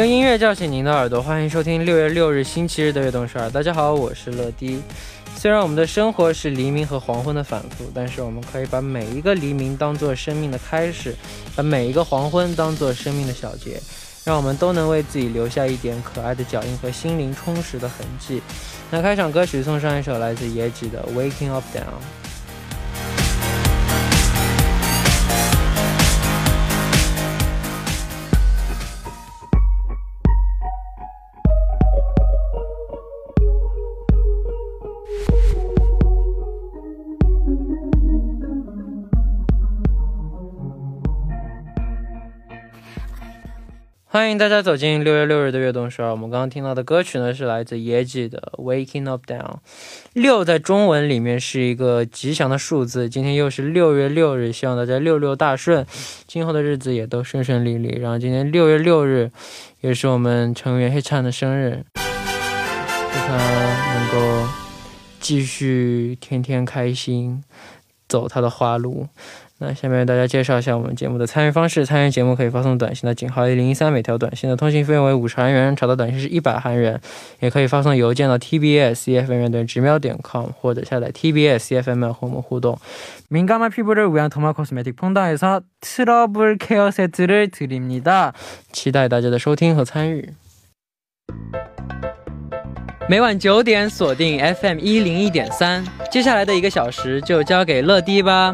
用音乐叫醒您的耳朵，欢迎收听六月六日星期日的悦动十二。大家好，我是乐迪。虽然我们的生活是黎明和黄昏的反复，但是我们可以把每一个黎明当做生命的开始，把每一个黄昏当做生命的小结，让我们都能为自己留下一点可爱的脚印和心灵充实的痕迹。那开场歌曲送上一首来自野几的《Waking Up Down》。欢迎大家走进六月六日的悦动十二。我们刚刚听到的歌曲呢，是来自野几的《Waking Up Down》。六在中文里面是一个吉祥的数字。今天又是六月六日，希望大家六六大顺，今后的日子也都顺顺利利。然后今天六月六日，也是我们成员黑灿的生日，祝他能够继续天天开心，走他的花路。那下面为大家介绍一下我们节目的参与方式。参与节目可以发送短信到井号一零一三，每条短信的通信费用为五十韩元，查到短信是一百韩元。也可以发送邮件到 tbscfm 等直瞄点 com，或者下载 tbscfm 和我们互动。민감한피부를위한토마코스메틱퐁당에서트러블케어세트를드립니다期待大家的收听和参与。每晚九点锁定 FM 一零一点三，接下来的一个小时就交给乐迪吧。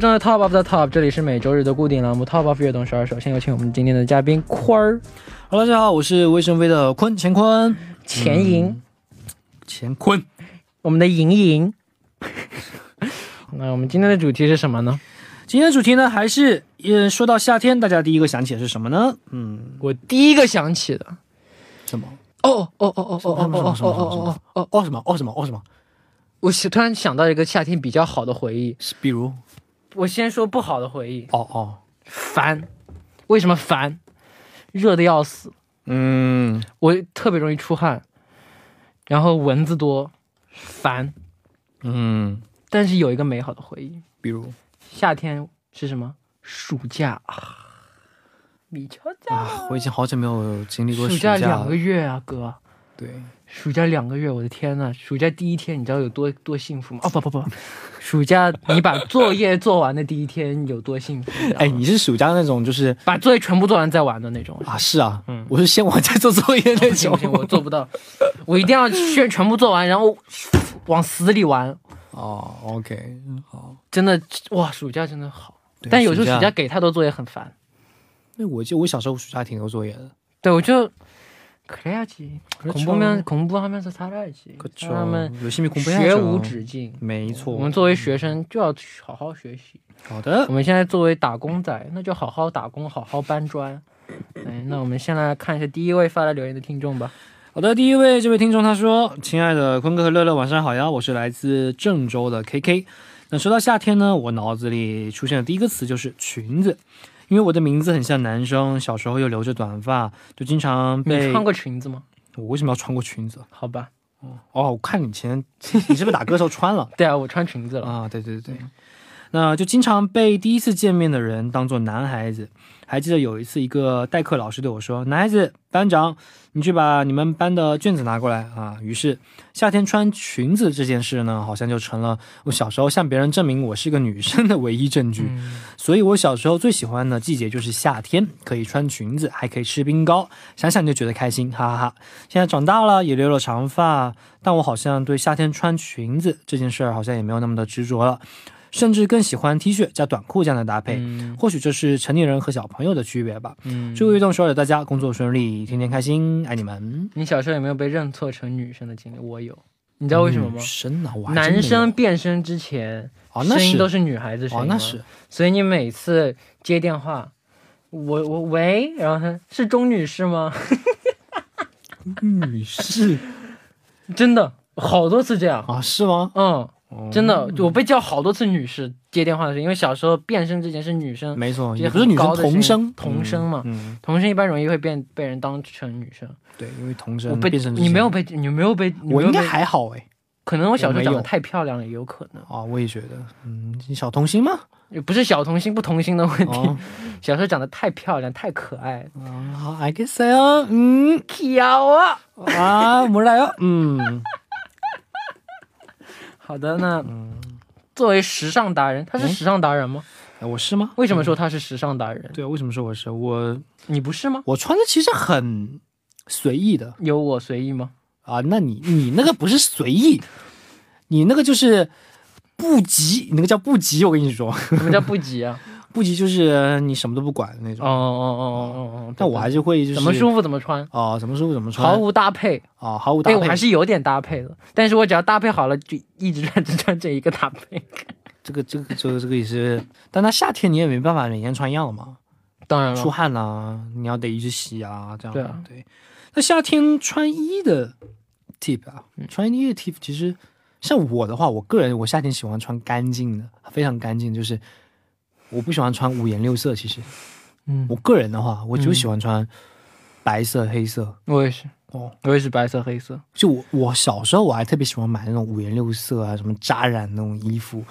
生活中的 Top of the Top，这里是每周日的固定栏目 Top of 悦动十二。首先有请我们今天的嘉宾坤儿。Hello，大家好，我是微生飞的坤乾坤，钱莹，乾坤。我们的莹莹。那我们今天的主题是什么呢？今天的主题呢，还是嗯，说到夏天，大家第一个想起的是什么呢？嗯，我第一个想起的，什么？哦哦哦哦哦哦哦哦哦哦哦哦，哦什么？哦什么？哦什么？我突然想到一个夏天比较好的回忆。是比如？我先说不好的回忆，哦哦，烦。为什么烦？热的要死，嗯，我特别容易出汗，然后蚊子多，烦。嗯，但是有一个美好的回忆，比如？夏天是什么？暑假。啊，米乔家，啊，我已经好久没有经历过暑假两个月啊，哥，对，暑假两个月，我的天呐！暑假第一天，你知道有多多幸福吗？哦不不不，暑假你把作业做完的第一天有多幸福？哎，你是暑假那种就是把作业全部做完再玩的那种啊，是啊，嗯。我是先玩再做作业那种。不行不，行，我做不到，我一定要全全部做完，然后往死里玩。哦，OK，好，真的哇，暑假真的好，但有时候暑假给太多作业很烦。那我记得我小时候暑假挺多作业的，对，我就그래야지 그렇죠 공부면 공부하면서 살아야지. 그쵸他们 열심히공부해야죠 学无止境。没错，我们作为学生就要好好学习。好的我，们现在作为打工仔，那就好好打工，好好搬砖。哎，那我们先来看一下第一位发来留言的听众吧。好的，第一位这位听众他说：“亲爱的坤哥和乐乐，晚上好呀，我是来自郑州的 KK。那说到夏天呢，我脑子里出现的第一个词就是裙子， 因为我的名字很像男生，小时候又留着短发，就经常你被穿过裙子吗？我为什么要穿过裙子？好吧，哦，我看你前你是不是打歌时候穿了 对啊，我穿裙子了。啊？对对对对，那就经常被第一次见面的人当做男孩子。还记得有一次，一个代课老师对我说：“男孩子，班长，你去把你们班的卷子拿过来啊。”于是，夏天穿裙子这件事呢，好像就成了我小时候向别人证明我是个女生的唯一证据。嗯，所以我小时候最喜欢的季节就是夏天，可以穿裙子，还可以吃冰糕，想想就觉得开心，哈哈哈。现在长大了，也留了长发，但我好像对夏天穿裙子这件事儿好像也没有那么的执着了。甚至更喜欢 T 恤加短裤这样的搭配。嗯或许这是成年人和小朋友的区别吧。嗯，祝运动首尔的大家工作顺利，天天开心，爱你们。你小时候有没有被认错成女生的经历？我有，你知道为什么吗女？生呢？我还真没有男生变身之前，哦，那是声音都是女孩子声音，哦那是，所以你每次接电话，我我喂，然后他是钟女士吗？女士 真的好多次这样，啊？是吗？嗯，哦真的，我被叫好多次女士接电话的时候，因为小时候变声之前是女生，没错，也不是女生童声。童声嘛，童声一般容易会变被人当成女生，对，因为童声，我被变你没有被你没有被，我应该还好哎，可能我小时候长得太漂亮了，也有可能。啊，我也觉得，嗯，小童星吗？也不是小童星不同星的问题，小时候长得太漂亮太可爱，I can say，嗯，cute 啊，啊，无聊，嗯。好的，那作为时尚达人，他是嗯时尚达人吗？哎我是吗？为什么说他是时尚达人？对啊，为什么说我是我？你不是吗？我穿的其实很随意的有我随意吗？啊，那你你那个不是随意，你那个就是不急，你那个叫不急，我跟你说，什么叫不急啊？不急就是你什么都不管的那哦种。哦哦哦哦哦哦！但我还是会就是怎么舒服怎么穿，哦，怎么舒服怎么穿，毫无搭配。哦，毫无搭哎，配。我还是有点搭配的，但是我只要搭配好了，就一直穿只穿这一个搭配。这个这个这个这个也是，但它夏天你也没办法每天穿一样的嘛，当然了，出汗啦、你要得一直洗啊，这样对啊对。那夏天穿衣的 tip 啊，嗯穿衣的 tip 其实像我的话，我个人我夏天喜欢穿干净的，非常干净，就是我不喜欢穿五颜六色。其实嗯我，个人的话，我就嗯喜欢穿白色、黑色。我也是，哦，我也是白色黑色。就我我小时候我还特别喜欢买那种五颜六色啊，什么扎染那种衣服，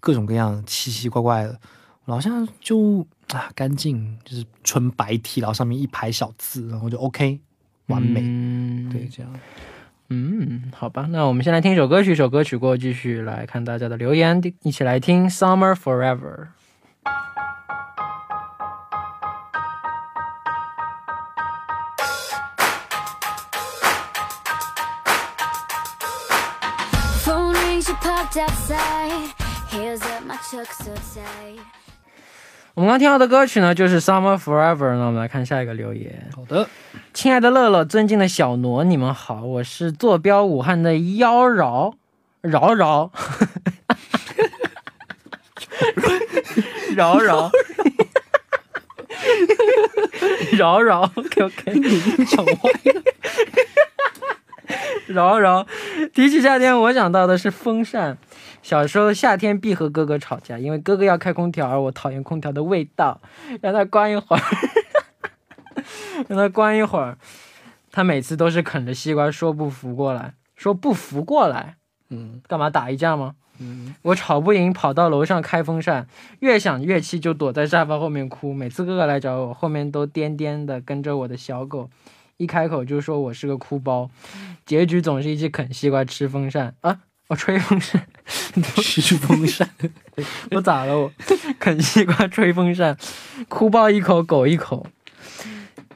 各种各样奇奇怪怪的。我好像就啊干净，就是纯白 T，然后上面一排小字，然后就 OK，完美。嗯对，，这样。嗯，好吧，那我们先来听一首歌曲，一首歌曲过后继续来看大家的留言，一起来听《Summer Forever》。我们刚听到的歌曲呢就是 summer forever 那我们来看下一个留言。好的。亲爱的乐乐尊敬的小罗你们好我是坐标武汉的妖娆饶饶。饶饶，饶饶，OK OK，讲歪了。饶饶。提起夏天，我想到的是风扇。小时候夏天必和哥哥吵架，因为哥哥要开空调，而我讨厌空调的味道，让他关一会儿，让他关一会儿。他每次都是啃着西瓜说不服过来，说不服过来，嗯干嘛打一架吗？嗯，我吵不赢，跑到楼上开风扇，越想越气，就躲在沙发后面哭。每次哥哥来找我，后面都颠颠的跟着我的小狗，一开口就说我是个哭包，结局总是一起啃西瓜吃风扇啊！我吹风扇，吃风扇。我咋了我？啃西瓜吹风扇，哭包一口，狗一口。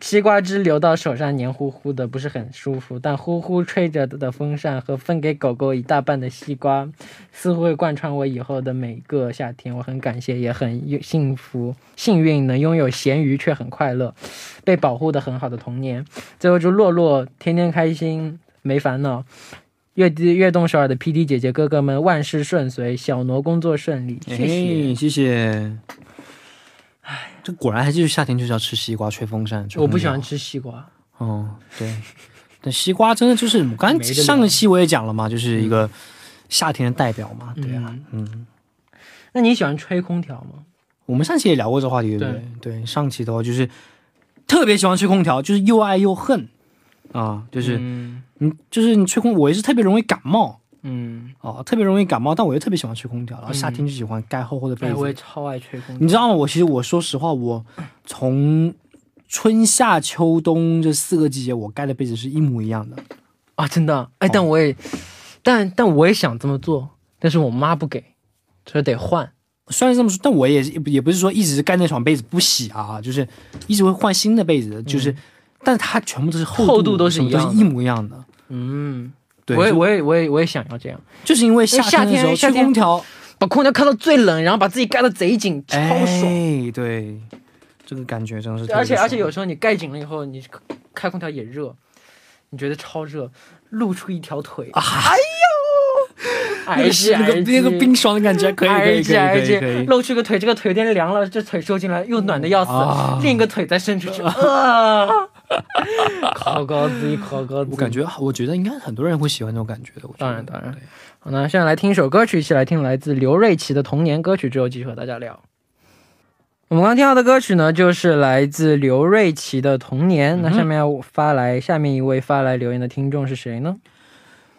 西瓜汁流到手上，黏糊糊的，不是很舒服。但呼呼吹着的风扇和分给狗狗一大半的西瓜，似乎会贯穿我以后的每个夏天。我很感谢，也很幸福、幸运，能拥有咸鱼却很快乐、被保护的很好的童年。最后祝洛洛天天开心，没烦恼。悦悦动首尔的 PD 姐姐哥哥们万事顺遂，小挪工作顺利，谢谢。谢谢。唉，这果然还是夏天就是要吃西瓜、吹风扇。我不喜欢。吃西瓜，哦，对，但西瓜真的就是我刚上个期我也讲了嘛，就是一个夏天的代表嘛。对啊，嗯嗯，那你喜欢吹空调吗？我们上期也聊过这话题，对不对？对，上期的话就是特别喜欢吹空调，就是又爱又恨啊，就是嗯你就是你吹空，我也是特别容易感冒嗯，哦，特别容易感冒，但我又特别喜欢吹空调，然后夏天就喜欢盖厚厚的被哎，子。我也超爱吹空调。你知道吗？我其实我说实话，我从春夏秋冬这四个季节，我盖的被子是一模一样的。啊，真的，哎，但我也，但但我也想这么做，但是我妈不给，所以得换。虽然这么说，但我也也不是说一直盖那床被子不洗啊，就是一直会换新的被子，就是，但它全部都是厚度都是一样都是一模一样的。嗯，对，我也我也我也我也想要这样。就是因为夏天的时候吹空调，把空调开到最冷，然后把自己盖得贼紧，超爽。哎，对，这个感觉真的是而且而且有时候你盖紧了以后，你开空调也热，你觉得超热，露出一条腿，哎呦，那个是那个那个冰爽的感觉，可以可以可以可以。露出个腿，这个腿有点凉了，这腿收进来又暖的要死，啊另一个腿再伸出去，啊，靠高自靠高自。我感觉，我觉得应该很多人会喜欢这种感觉的。当然当然。好，那现在来听一首歌曲，一起来听来自刘瑞琦的《童年》歌曲，之后继续和大家聊。我们刚刚听到的歌曲呢，就是来自刘瑞琦的《童年》。那下面要发来下面一位发来留言的听众是谁呢？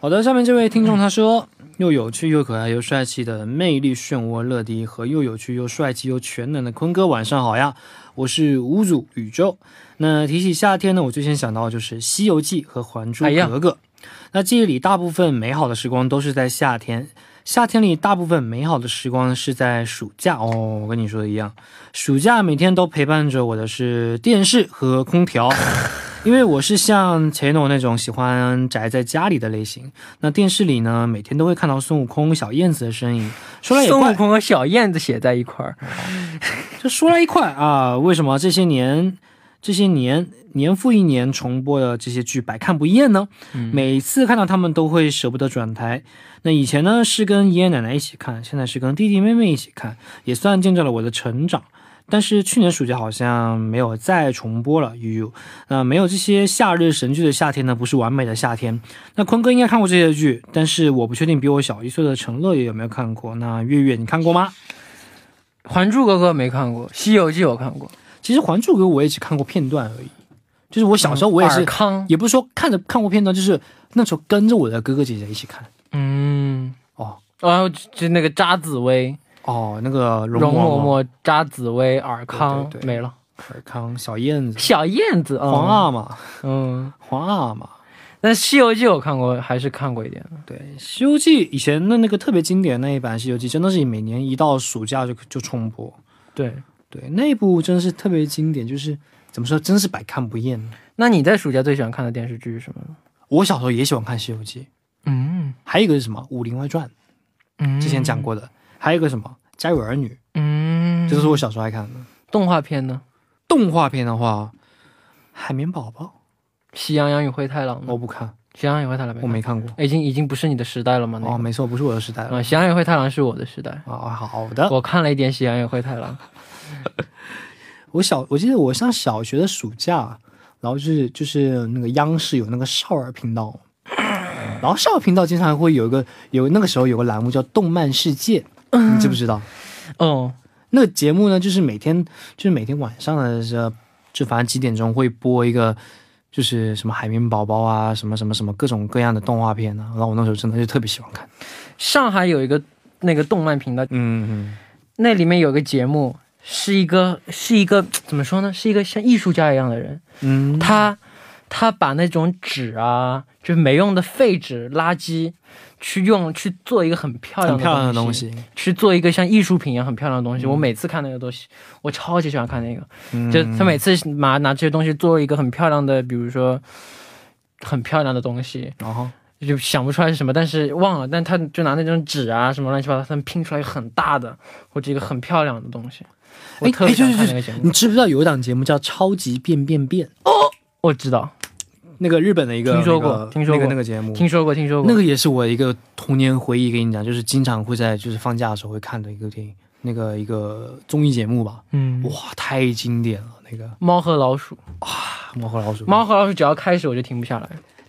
好的，下面这位听众他说，又有趣又可爱又帅气的魅力漩涡乐迪和又有趣又帅气又全能的坤哥，晚上好呀！我是五组宇宙。那提起夏天呢，我最先想到就是《西游记》和《还珠格格》。那记忆里大部分美好的时光都是在夏天，夏天里大部分美好的时光是在暑假哦。我跟你说的一样，暑假每天都陪伴着我的是电视和空调。因为我是像钱总那种喜欢宅在家里的类型，那电视里呢，每天都会看到孙悟空、小燕子的身影。说来也怪，孙悟空和小燕子写在一块儿，就说来一块啊，为什么这些年、这些年年复一年重播的这些剧百看不厌呢？每次看到他们都会舍不得转台。那以前呢是跟爷爷奶奶一起看，现在是跟弟弟妹妹一起看，也算见证了我的成长。但是去年暑假好像没有再重播了，悠悠。那没有这些夏日神剧的夏天呢，不是完美的夏天。那坤哥应该看过这些剧，但是我不确定比我小一岁的陈乐也有没有看过。那月月你看过吗？《还珠格格》没看过，《西游记》我看过。其实《还珠格格》我也只看过片段而已，就是我小时候我也是，尔康，也不是说看着看过片段，就是那时候跟着我的哥哥姐姐一起看。嗯，哦。哦，就那个扎紫薇、哦，那个容嬷嬷。嬷、扎紫薇、尔康对没了，尔康、小燕子、小燕子、嗯、皇阿玛、嗯，皇阿玛。但《西游记》我看过，还是看过一点。的。对，《西游记》以前的那个特别经典那一版《西游记》，真的是每年一到暑假就就重播。对，对，那一部真是特别经典，就是怎么说，真是百看不厌。那你在暑假最喜欢看的电视剧是什么呢？我小时候也喜欢看《西游记》，嗯还有一个是什么《武林外传嗯》，之前讲，过的，还有一个什么《家有儿女》，嗯，这都是我小时候爱看的。动画片呢，动画片的话，《海绵宝宝《喜羊羊与灰太狼》》？我不看，喜羊羊与灰太狼我没看过。已经已经不是你的时代了吗？那哦，没错，不是我的时代了。啊，喜羊羊与灰太狼是我的时代。哦，好的。我看了一点《喜羊羊与灰太狼》，我小，我记得我上小学的暑假，然后就是就是那个央视有那个少儿频道，然后少儿频道经常会有一个有那个时候有个栏目叫《动漫世界》，你知不知道？哦，那个节目呢，就是每天就是每天晚上的时候，就反正几点钟会播一个。就是什么海绵宝宝啊，什么什么什么各种各样的动画片啊，然后我那时候真的就特别喜欢看。上海有一个那个动漫频道，嗯嗯，那里面有个节目，是一个是一个怎么说呢？是一个像艺术家一样的人，嗯，他他把那种纸啊，就是没用的废纸垃圾，去用去做一个很漂亮的很漂亮的东东西，去做一个像艺术品一样很漂亮的东西。嗯我每次看那个东西，我超级喜欢看那个。嗯就他每次拿拿这些东西做一个很漂亮的，比如说很漂亮的东西，然后就想不出来是什么，但是忘了，但他就拿那种纸啊什么乱七八糟，他们拼出来一个很大的或者一个很漂亮的东西。我哎特别喜欢看那个节目，你知不知道有一档节目叫《超级变变变》？哦我知道，那个日本的一个听说过那个听说过那个那个节目，听说过，听说过。那个也是我一个童年回忆。跟你讲，就是经常会在就是放假的时候会看的一个电影，那个一个综艺节目吧。嗯，哇，太经典了！那个猫和老鼠，啊猫和老鼠，猫和老鼠只要开始我就停不下来。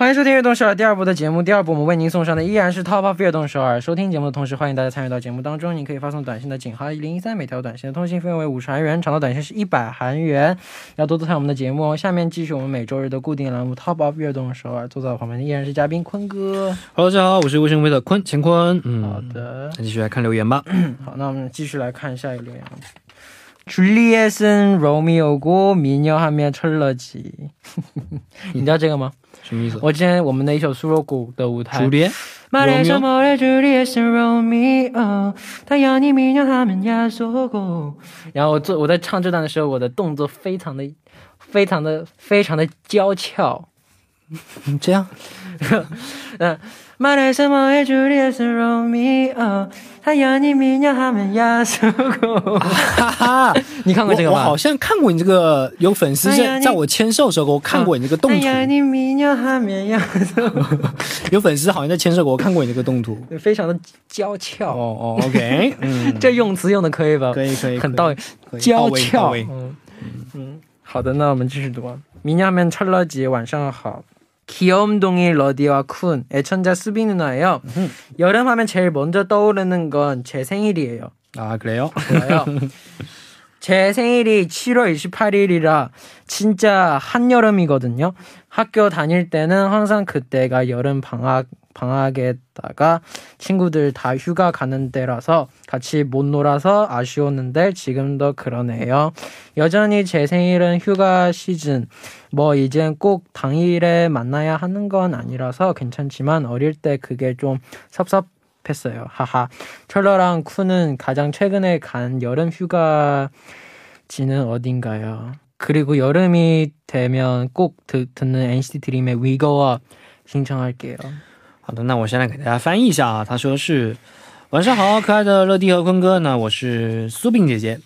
欢迎收听《悦动首尔》第二部的节目。第二部我们为您送上的依然是 Top of 悦动首尔。收听节目的同时，欢迎大家参与到节目当中。您可以发送短信的井号一零一三，每条短信的通信费用为五十韩元，长的短信是一百韩元。要多多参与我们的节目哦。下面继续我们每周日的固定栏目 Top of 悦动首尔。坐在我旁边的依然是嘉宾坤哥。Hello，大家好，我是卫生微的坤乾坤。嗯，好，的，那继续来看留言吧。好，那我们继续来看下一个留言。줄리엣은 로미오고 미녀하면 철러지。你知道这个吗？什么意思？我之前我们的一首苏若谷的舞台朱，烈 말해서 뭐래 줄리엣은 로미오 당연히미녀하면 야소고然后我做我在唱这段的时候，我的动作非常的、非常的、非常的娇俏。嗯这样嗯， 말해서 뭐래 줄리엣은 로미오 당연히미녀하면 야소고 哈哈，你看过这个吗我我好？像看过你这个，有粉丝哎呀你在在我签售的时候给我看过你这个动图， 당연히미녀하면 야소고 有粉丝好像在签售给我看过你这个动图。非常的娇俏。哦哦，OK，嗯，这用词用的可以吧？可以可以，很到位，可以到娇位到俏。位。嗯嗯，好的，那我们继续读啊。미냐면철러지晚上好。 귀염둥이 러디와 쿤 애천자 수빈 누나예요. 여름 하면 제일 먼저 떠오르는 건 제 생일이에요. 아 그래요? 좋아요. 제 생일이 7월 28일이라 진짜 한여름이거든요. 학교 다닐 때는 항상 그때가 여름 방학 방학에다가 친구들 다 휴가 가는 때라서 같이 못 놀아서 아쉬웠는데 지금도 그러네요. 여전히 제 생일은 휴가 시즌. 뭐 이젠 꼭 당일에 만나야 하는 건 아니라서 괜찮지만 어릴 때 그게 좀 섭섭했어요. 하하. 철러랑 쿠는 가장 최근에 간 여름 휴가지는 어딘가요? 그리고 여름이 되면 꼭 듣, 듣는 NCT 드림의 We Go Up 신청할게요. 好的，那我先来给大家翻译一下啊。他说是晚上好，可爱的乐迪和坤哥呢，我是苏炳姐姐。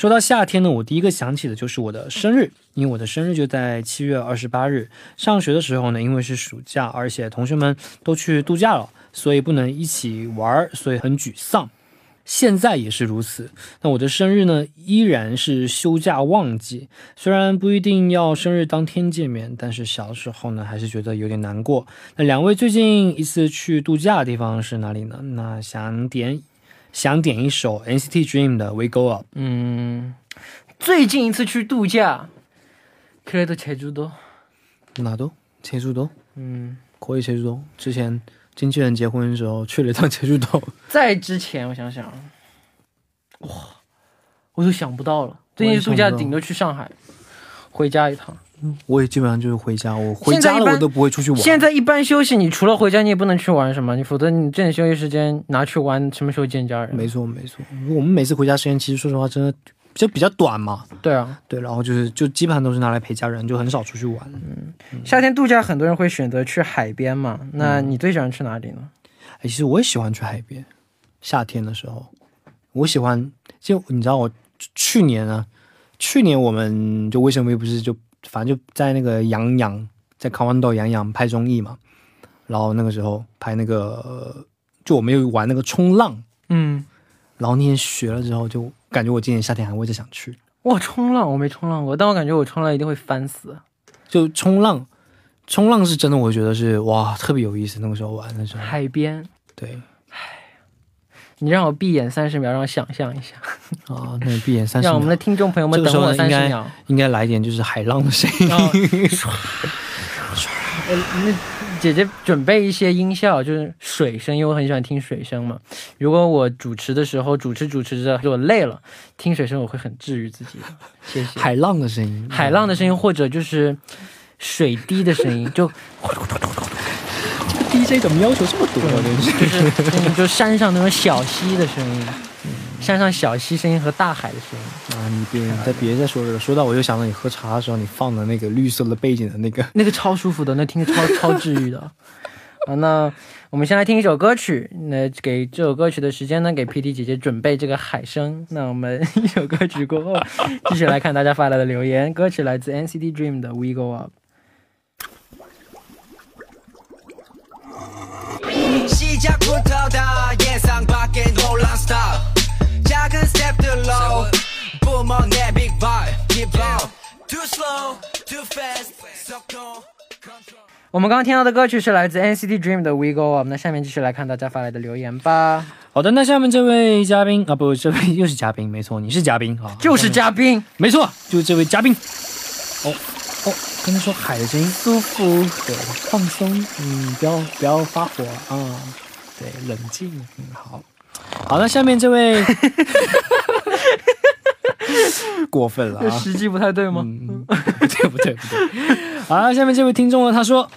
说到夏天呢，我第一个想起的就是我的生日，因为我的生日就在七月二十八日。上学的时候呢，因为是暑假，而且同学们都去度假了，所以不能一起玩，所以很沮丧。现在也是如此。那我的生日呢，依然是休假旺季。虽然不一定要生日当天见面，但是小时候呢，还是觉得有点难过。那两位最近一次去度假的地方是哪里呢？那想点想点一首 NCT Dream 的《We Go Up》。 음, 最近一次去度假, 그래도 제주도. 나도 제주도 음, 거의 제주도. 之前经纪人结婚的时候去了一趟제주도。在之前我想想，哇，我都想不到了。最近度假顶多去上海，回家一趟。 我也基本上就是回家，我回家了我都不会出去玩。现在一般休息，你除了回家，你也不能去玩什么，你否则你这点休息时间拿去玩，什么时候见家人？没错没错，我们每次回家时间其实说实话真的就比较短嘛。对啊，对，然后就是就基本上都是拿来陪家人，就很少出去玩。嗯夏天度假很多人会选择去海边嘛，那你最喜欢去哪里呢？哎，其实我也喜欢去海边，夏天的时候，我喜欢。就你知道我去年呢，去年我们就卫生微不是就反正就在那个杨洋在康湾道杨洋拍综艺嘛，然后那个时候拍那个呃就我们有玩那个冲浪，嗯，然后那天学了之后，就感觉我今年夏天还会再想去。哇，冲浪我没冲浪过，但我感觉我冲浪一定会翻死。就冲浪，冲浪是真的，我觉得是哇特别有意思。那个时候玩的时候，海边，对你让我闭眼三十秒，让我想象一下，啊，那你闭眼三十秒让我们的，听众朋友们等我三十秒。应该来一点就是海浪的声音。呃，那姐姐准备一些音效，就是水声，因为我很喜欢听水声嘛。如果我主持的时候，主持主持着，我累了，听水声我会很治愈自己的。谢谢。海浪的声音，海浪的声音，或者就是水滴的声音，就 DJ 怎么要求这么多啊？真是就是嗯就山上那种小溪的声音，山上小溪声音和大海的声音，啊！你别再别再说这个，说到我就想到你喝茶的时候你放的那个绿色的背景的那个，那个超舒服的，那听着超 超治愈的。啊，那我们先来听一首歌曲。那给这首歌曲的时间呢，给 PD 姐姐准备这个海声。那我们一首歌曲过后，继续来看大家发来的留言。歌曲来自 NCT Dream 的《We Go Up》。시작부터 다 예상 밖의 놀란 스타일 작은 스텝들로 뿜어내 big vibe Keep on Too slow, too fast 속도 control 我们刚刚听到的歌曲是来自 NCT Dream 的《We Go Up》。那下面继续来看大家发来的留言吧。好的，那下面这位嘉宾啊，不，这位又是嘉宾，没错，你是嘉宾啊，就是嘉宾，没错，就是这位嘉宾。哦哦，跟他说海的声音舒服，对，放松，嗯，不要不要发火啊， 对，冷静，嗯，好，好，那下面这位 过分了啊，时机不太对吗？嗯，不对不对不对。好，下面这位听众呢，他说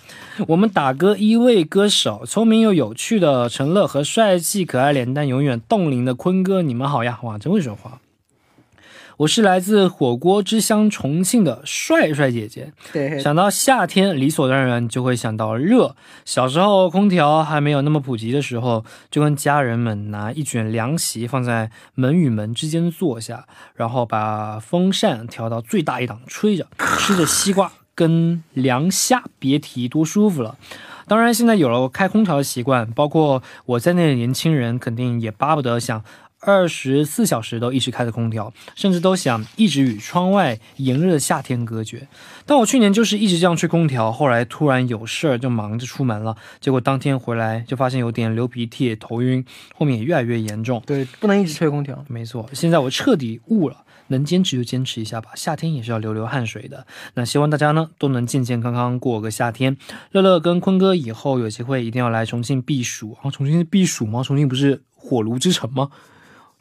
我们打歌一位歌手，聪明又有趣的陈乐和帅气可爱脸蛋永远冻龄的坤哥，你们好呀！哇，真会说话。我是来自火锅之乡重庆的帅帅姐姐。对想到夏天，理所当然就会想到热。小时候空调还没有那么普及的时候，就跟家人们拿一卷凉席放在门与门之间坐下，然后把风扇调到最大一档吹着，吃着西瓜跟凉虾，别提多舒服了。当然，现在有了开空调的习惯，包括我在内的年轻人，肯定也巴不得想二十四小时都一直开着空调，甚至都想一直与窗外炎热的夏天隔绝。但我去年就是一直这样吹空调，后来突然有事儿就忙着出门了，结果当天回来就发现有点流鼻涕、头晕，后面也越来越严重。对，不能一直吹空调。没错，现在我彻底悟了，能坚持就坚持一下吧。夏天也是要流流汗水的。那希望大家呢都能健健康康过个夏天。乐乐跟坤哥以后有机会一定要来重庆避暑啊！重庆是避暑吗？重庆不是火炉之城吗？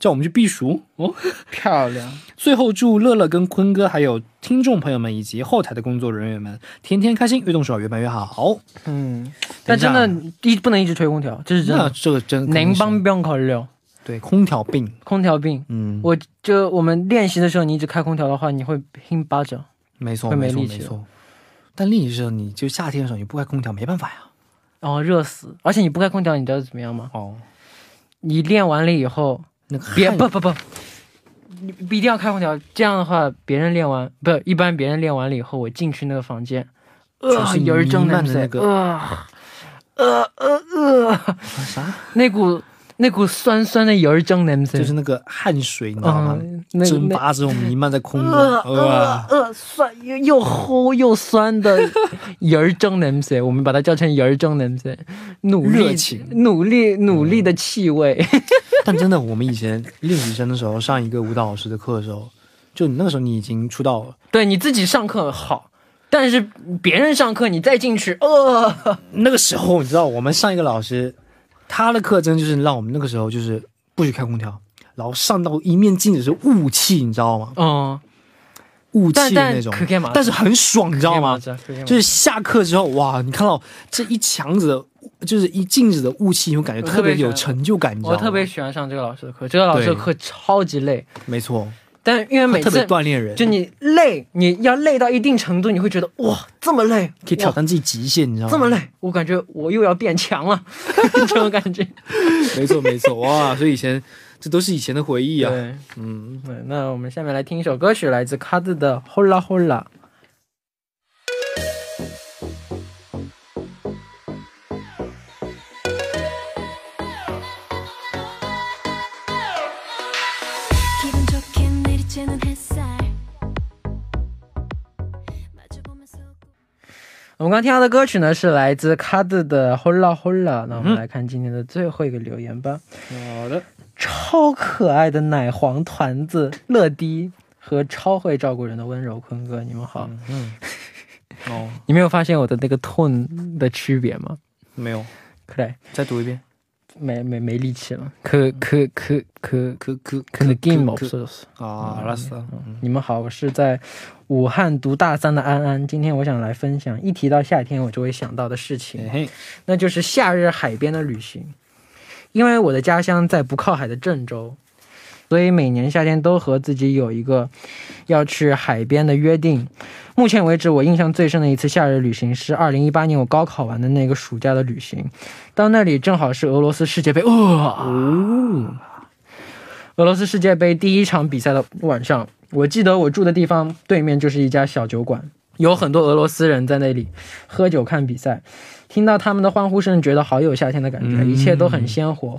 叫我们去避暑哦。漂亮，最后祝乐乐跟坤哥还有听众朋友们以及后台的工作人员们天天开心，越动手越办越好。嗯，但真的一不能一直吹空调，这是真那的。这个真能帮不用考虑了，对空调病，空调病。嗯，我就我们练习的时候，你一直开空调的话，你会拼巴掌。没错会没没错力气了没错。但另一时候，你就夏天的时候你不开空调没办法呀。然后热死，而且你不开空调，你知道怎么样吗？哦，你练完了以后，那个别不不不，你一定要开空调。这样的话，别人练完不一般，别人练完了以后，我进去那个房间，呃，有人蒸弥漫的那个呃呃呃呃，啥？那股那股酸酸的油儿蒸냄새，就是那个汗水，你知道吗？嗯，那那蒸巴之后弥漫在空中，呃呃哇！呃酸又又齁又酸的油儿蒸냄새，我们把它叫成油儿蒸냄새，努力热情努力努力的气味。但真的，我们以前练习生的时候，上一个舞蹈老师的课的时候，就你那个时候你已经出道了，对你自己上课好，但是别人上课你再进去，呃，那个时候你知道，我们上一个老师， 他的课真就是让我们那个时候就是不许开空调，然后上到一面镜子是雾气，你知道吗？嗯，雾气的那种。但是很爽，你知道吗？就是下课之后，哇，你看到这一墙子的，就是一镜子的雾气，你会感觉特别有成就感？我特别喜欢上这个老师的课，这个老师的课超级累，没错，但因为每特别次锻炼人，就你累，你要累到一定程度，你会觉得哇这么累，可以挑战自己极限，你知道吗？这么累，我感觉我又要变强了，这种感觉。没错没错，哇！所以以前这都是以前的回忆啊。对，嗯，对，那我们下面来听一首歌曲，来自卡兹的《Hola Hola》。刚听到的歌曲呢，是来自卡兹的《Hola Hola》。那我们来看今天的最后一个留言吧。好的，超可爱的奶黄团子乐迪和超会照顾人的温柔坤哥，你们好。嗯，哦，你没有发现我的那个 tone 的区别吗？没有，可来，再读一遍。没没没力气了。可可可可可可可能 game 可 없어졌어。 啊，알았어。你们好，我是在武汉读大三的安安。今天我想来分享，一提到夏天，我就会想到的事情。嘿嘿，那就是夏日海边的旅行。因为我的家乡在不靠海的郑州， 所以每年夏天都和自己有一个要去海边的约定。目前为止，我印象最深的一次夏日旅行是2018年我高考完的那个暑假的旅行。到那里正好是俄罗斯世界杯，哇、哦，俄罗斯世界杯第一场比赛的晚上，我记得我住的地方对面就是一家小酒馆，有很多俄罗斯人在那里喝酒看比赛，听到他们的欢呼声，觉得好有夏天的感觉，嗯一切都很鲜活。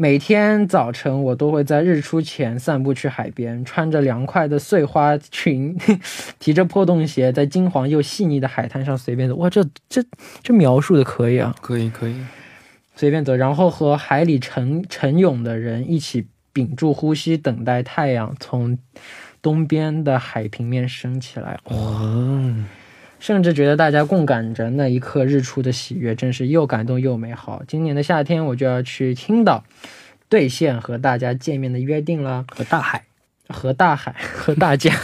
每天早晨，我都会在日出前散步去海边，穿着凉快的碎花裙，提着破洞鞋，在金黄又细腻的海滩上随便走。哇，这这这描述的可以啊！可以可以。随便走，然后和海里沉沉泳的人一起屏住呼吸，等待太阳从东边的海平面升起来。哇、哦，甚至觉得大家共感着那一刻日出的喜悦，真是又感动又美好。今年的夏天，我就要去青岛兑现和大家见面的约定了。和大海。和大海 和大家。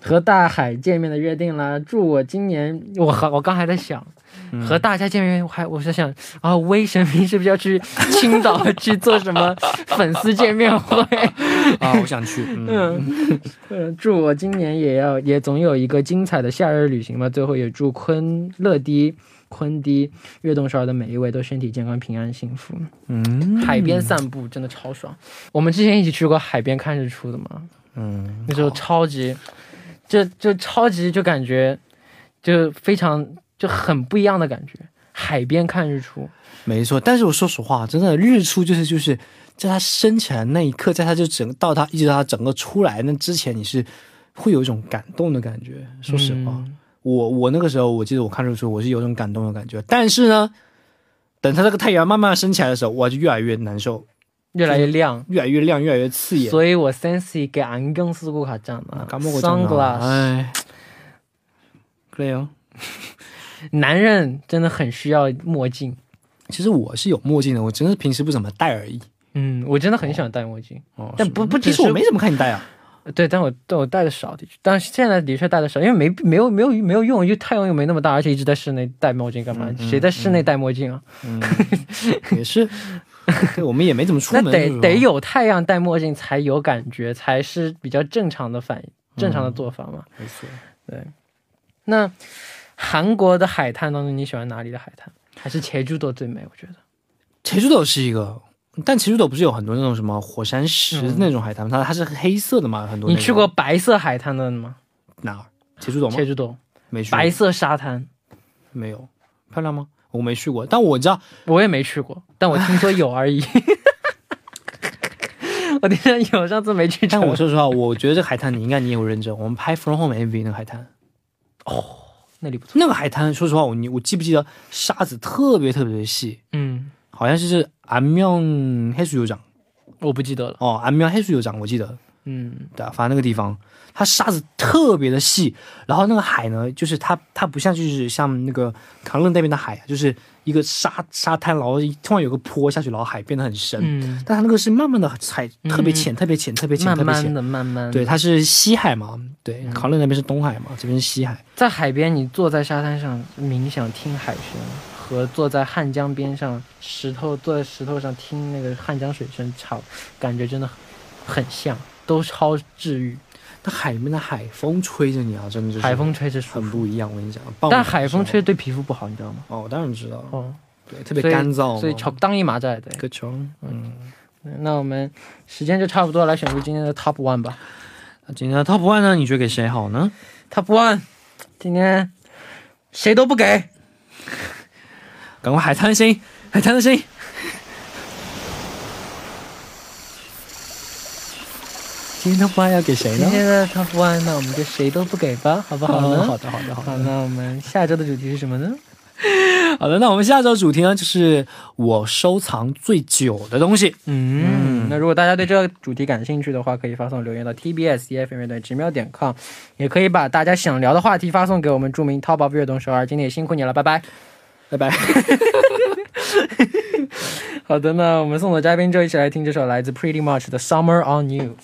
和大海见面的约定啦。祝我今年，我和我刚还在想。和大家见面，我还我在想啊，威神明是不是要去青岛去做什么 粉丝见面会？啊，我想去。嗯，祝我今年也要也总有一个精彩的夏日旅行吧。最后也祝昆乐迪、昆迪、悦动少儿的每一位都身体健康、平安、幸福。嗯海边散步真的超爽。我们之前一起去过海边看日出的嘛，嗯，那时候超级，就就超级就感觉就非常就很不一样的感觉。海边看日出，没错。但是我说实话，真的日出就是就是在它升起来那一刻，在它就整到它一直到它整个出来那之前，你是会有一种感动的感觉。说实话，嗯我我那个时候我记得我看日出，我是有一种感动的感觉。但是呢，等它这个太阳慢慢升起来的时候，我就越来越难受，越来越亮。越来越亮，越来越刺眼。所以我 sense给안경쓰고갔잖아 感冒过症啊 男人真的很需要墨镜。其实我是有墨镜的，我只是平时不怎么戴而已。嗯，我真的很喜欢戴墨镜。哦，但不不只是其实我没怎么看你戴啊。对，但我但我戴的少，的确，但是现在的确戴的少，因为没没有没有没有用，因为太阳又没那么大，而且一直在室内戴墨镜干嘛？谁在室内戴墨镜啊？嗯，也是。对，我们也没怎么出那门。那得得。有太阳戴墨镜才有感觉，才是比较正常的反应正常的做法嘛。没错。对那韩国的海滩当中，你喜欢哪里的海滩？还是제주도最美？我觉得。济州岛是一个，但济州岛不是有很多那种什么火山石嗯那种海滩吗？它它是黑色的嘛，很多。你去过白色海滩的吗？哪儿？济州岛吗제주도没去过。白色沙滩，没有，漂亮吗？我没去过，但我知道我也没去过，但我听说有而已。我听说有，上次没去成。但我说实话，我觉得这个海滩你应该你也有认真。我们拍《From Home》MV 那个海滩， 那里不错。那个海滩，说实话，我你我记不记得沙子特别特别的细？嗯，好像是是安庙黑水游长，我不记得了。哦，安庙黑水游长，我记得。嗯对啊，反正那个地方它沙子特别的细，然后那个海呢，就是它它不像就是像那个扛楞那边的海啊，就是一个沙沙滩，然后突然有个坡下去，然后海变得很深，嗯，但它那个是慢慢的海，特别浅，嗯特别浅，特别浅，慢特别浅。慢的，慢慢的。对，，它是西海嘛，对，嗯扛楞那边是东海嘛，这边是西海。在海边，你坐在沙滩上冥想听海声，和坐在汉江边上石头坐在石头上听那个汉江水声吵，感觉真的很像，都超治愈。那海里面的海风吹着你啊，真的就是海风吹着很不一样。我跟你讲，但海风吹对皮肤不好，你知道吗？哦，当然知道。哦，对，特别干燥，所以乔当一麻袋对。可穷，嗯。那我们时间就差不多，来选出今天的 top one 吧。那今天的 top one 呢？你觉得给谁好呢？top one，今天谁都不给，赶快海滩星，海滩星。今天 Top One 要给谁呢？今天的 Top One，那我们就谁都不给吧，好不好呢？嗯好的，好的，好好，的，那我们下周的主题是什么呢？好的。那我们下周主题呢，就是我收藏最久的东西。嗯，那如果大家对这个主题感兴趣的话，可以发送留言到 TBS EFM 乐队直瞄点 com，也可以把大家想聊的话题发送给我们著名淘宝悦动首尔。今天也辛苦你了，拜拜。拜拜。好的，那我们送走嘉宾之后，一起来听这首来自 Pretty Much 的 Summer on You。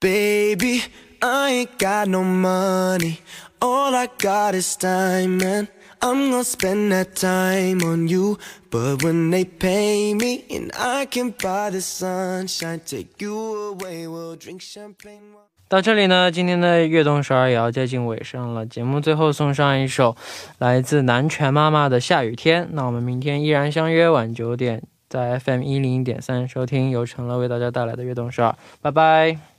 Baby, I ain't got no money. All I got is time, and I'm gonna spend that time on you. But when they pay me, and I can buy the sunshine, take you away, we'll drink champagne. while- 到这里呢，今天的悦动十二也要接近尾声了。节目最后送上一首来自南拳妈妈的《下雨天》。那我们明天依然相约晚九点，在 FM 一零点三收听由陈乐为大家带来的悦动十二。拜拜。